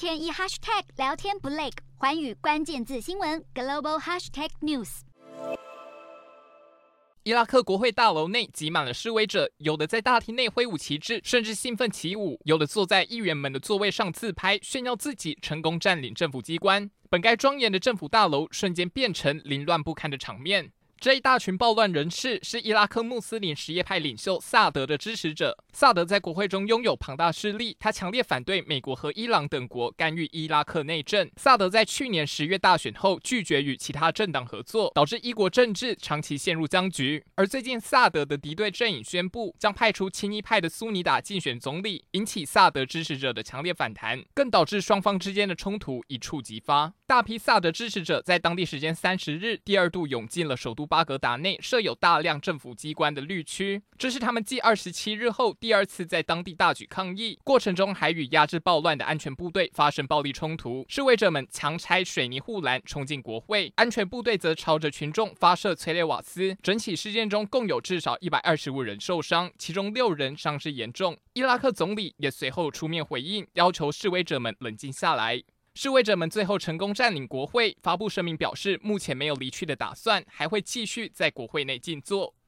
天一 hashtag 聊天不累，寰宇关键字新闻 global hashtag news。伊拉克国会大楼内挤满了示威者，有的在大厅内挥舞旗帜，甚至兴奋起舞；有的坐在议员们的座位上自拍，炫耀自己成功占领政府机关。本该庄严的政府大楼，瞬间变成凌乱不堪的场面。这一大群暴乱人士是伊拉克穆斯林什叶派领袖萨德的支持者。萨德在国会中拥有庞大势力，他强烈反对美国和伊朗等国干预伊拉克内政。萨德在去年十月大选后拒绝与其他政党合作，导致伊国政治长期陷入僵局。而最近，萨德的敌对阵营宣布将派出亲伊派的苏尼达竞选总理，引起萨德支持者的强烈反弹，更导致双方之间的冲突一触即发。大批萨德支持者在当地时间三十日第二度涌进了首都。巴格达内设有大量政府机关的绿区，这是他们继二十七日后第二次在当地大举抗议，过程中还与压制暴乱的安全部队发生暴力冲突。示威者们强拆水泥护栏冲进国会，安全部队则朝着群众发射催泪瓦斯。整起事件中共有至少一百二十五人受伤，其中六人伤势严重。伊拉克总理也随后出面回应，要求示威者们冷静下来。示威者们最后成功占领国会，发布声明表示，目前没有离去的打算，还会继续在国会内静坐。